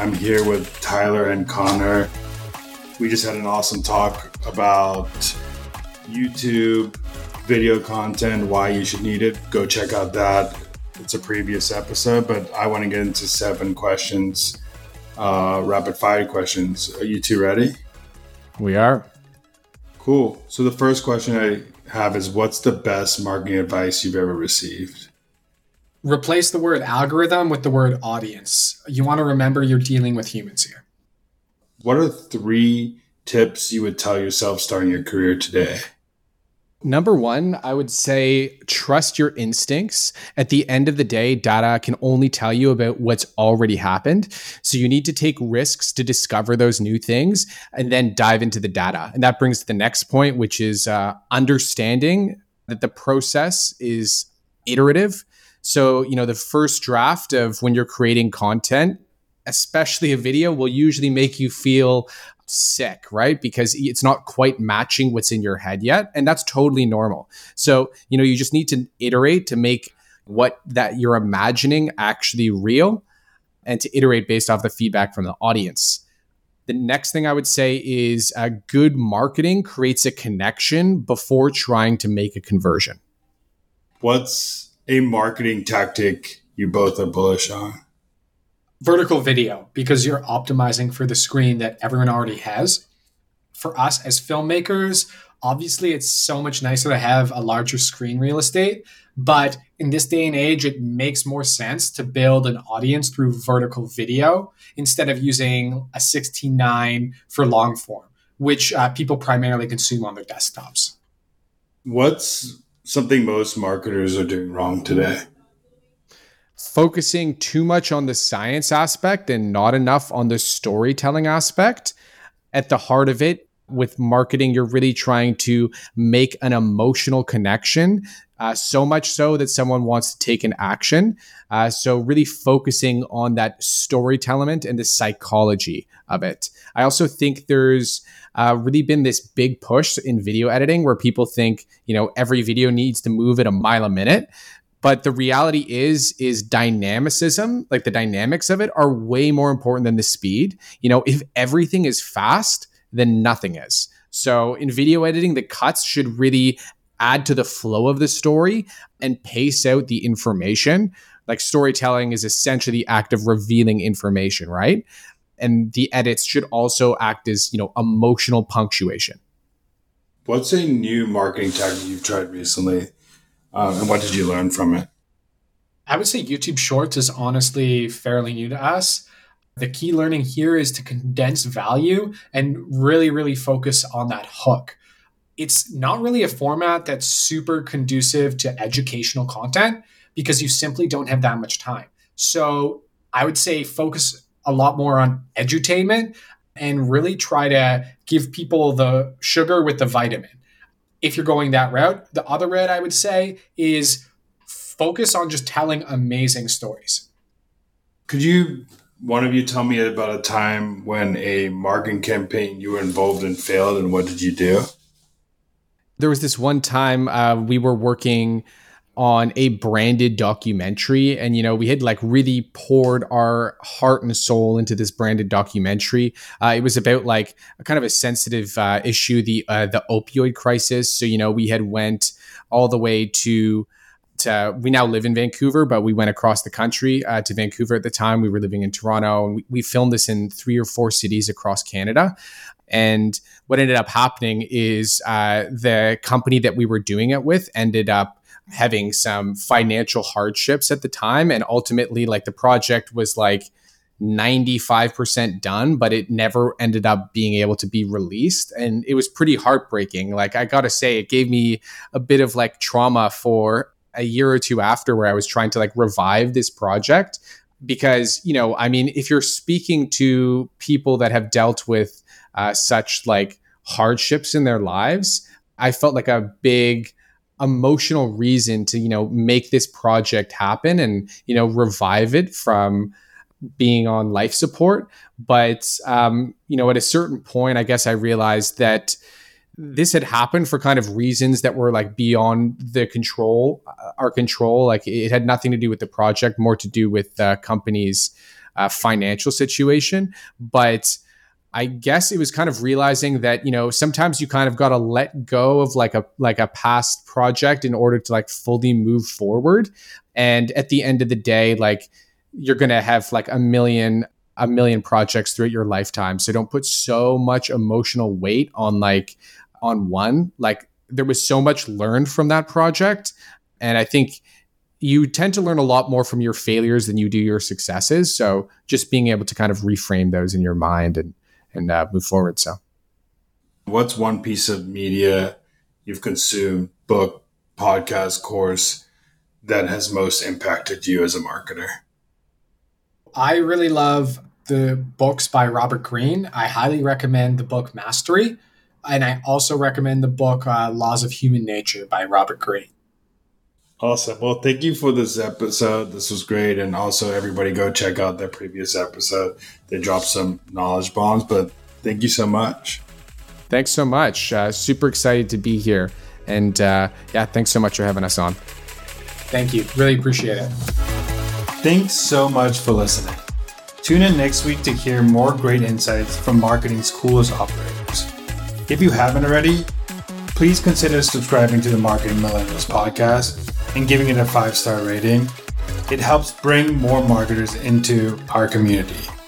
I'm here with Tyler and Connor. We just had an awesome talk about YouTube video content, why you should need it. Go check out that. It's a previous episode, but I want to get into seven questions, uh, rapid fire questions. Are you two ready? We are. Cool. So the first question I have is what's the best marketing advice you've ever received? Replace the word algorithm with the word audience. You want to remember you're dealing with humans here. What are three tips you would tell yourself starting your career today? Number one, I would say trust your instincts. At the end of the day, data can only tell you about what's already happened. So you need to take risks to discover those new things and then dive into the data. And that brings to the next point, which is uh, understanding that the process is iterative so, you know, the first draft of when you're creating content, especially a video, will usually make you feel sick, right? Because it's not quite matching what's in your head yet. And that's totally normal. So, you know, you just need to iterate to make what that you're imagining actually real and to iterate based off the feedback from the audience. The next thing I would say is a good marketing creates a connection before trying to make a conversion. What's a marketing tactic you both are bullish on? Vertical video, because you're optimizing for the screen that everyone already has. For us as filmmakers, obviously it's so much nicer to have a larger screen real estate. But in this day and age, it makes more sense to build an audience through vertical video instead of using a 16.9 for long form, which uh, people primarily consume on their desktops. What's something most marketers are doing wrong today? Focusing too much on the science aspect and not enough on the storytelling aspect. At the heart of it, with marketing, you're really trying to make an emotional connection, uh, so much so that someone wants to take an action. Uh, so, really focusing on that storytelling and the psychology of it. I also think there's uh, really been this big push in video editing where people think, you know, every video needs to move at a mile a minute. But the reality is, is dynamicism, like the dynamics of it, are way more important than the speed. You know, if everything is fast, then nothing is. So in video editing, the cuts should really add to the flow of the story and pace out the information. Like storytelling is essentially the act of revealing information, right? and the edits should also act as you know emotional punctuation what's a new marketing tactic you've tried recently um, and what did you learn from it i would say youtube shorts is honestly fairly new to us the key learning here is to condense value and really really focus on that hook it's not really a format that's super conducive to educational content because you simply don't have that much time so i would say focus a lot more on edutainment and really try to give people the sugar with the vitamin. If you're going that route, the other route I would say is focus on just telling amazing stories. Could you, one of you, tell me about a time when a marketing campaign you were involved in failed and what did you do? There was this one time uh, we were working on a branded documentary and you know we had like really poured our heart and soul into this branded documentary uh, it was about like a kind of a sensitive uh, issue the uh, the opioid crisis so you know we had went all the way to to, we now live in Vancouver, but we went across the country uh, to Vancouver at the time. We were living in Toronto, and we, we filmed this in three or four cities across Canada. And what ended up happening is uh, the company that we were doing it with ended up having some financial hardships at the time and ultimately like the project was like 95% done but it never ended up being able to be released and it was pretty heartbreaking like i got to say it gave me a bit of like trauma for a year or two after where i was trying to like revive this project because you know i mean if you're speaking to people that have dealt with uh, such like hardships in their lives i felt like a big emotional reason to you know make this project happen and you know revive it from being on life support. But um, you know at a certain point i guess i realized that this had happened for kind of reasons that were like beyond the control uh, our control like it had nothing to do with the project more to do with the company's uh, financial situation but I guess it was kind of realizing that you know sometimes you kind of got to let go of like a like a past project in order to like fully move forward. And at the end of the day, like you're gonna have like a million a million projects throughout your lifetime. So don't put so much emotional weight on like on one. Like there was so much learned from that project, and I think you tend to learn a lot more from your failures than you do your successes. So just being able to kind of reframe those in your mind and and uh, move forward. So, what's one piece of media you've consumed, book, podcast, course that has most impacted you as a marketer? I really love the books by Robert Greene. I highly recommend the book Mastery. And I also recommend the book uh, Laws of Human Nature by Robert Greene. Awesome. Well, thank you for this episode. This was great. And also, everybody go check out their previous episode. They dropped some knowledge bombs, but thank you so much. Thanks so much. Uh, super excited to be here. And uh, yeah, thanks so much for having us on. Thank you. Really appreciate it. Thanks so much for listening. Tune in next week to hear more great insights from marketing's coolest operators. If you haven't already, please consider subscribing to the Marketing Millennials podcast and giving it a five star rating. It helps bring more marketers into our community.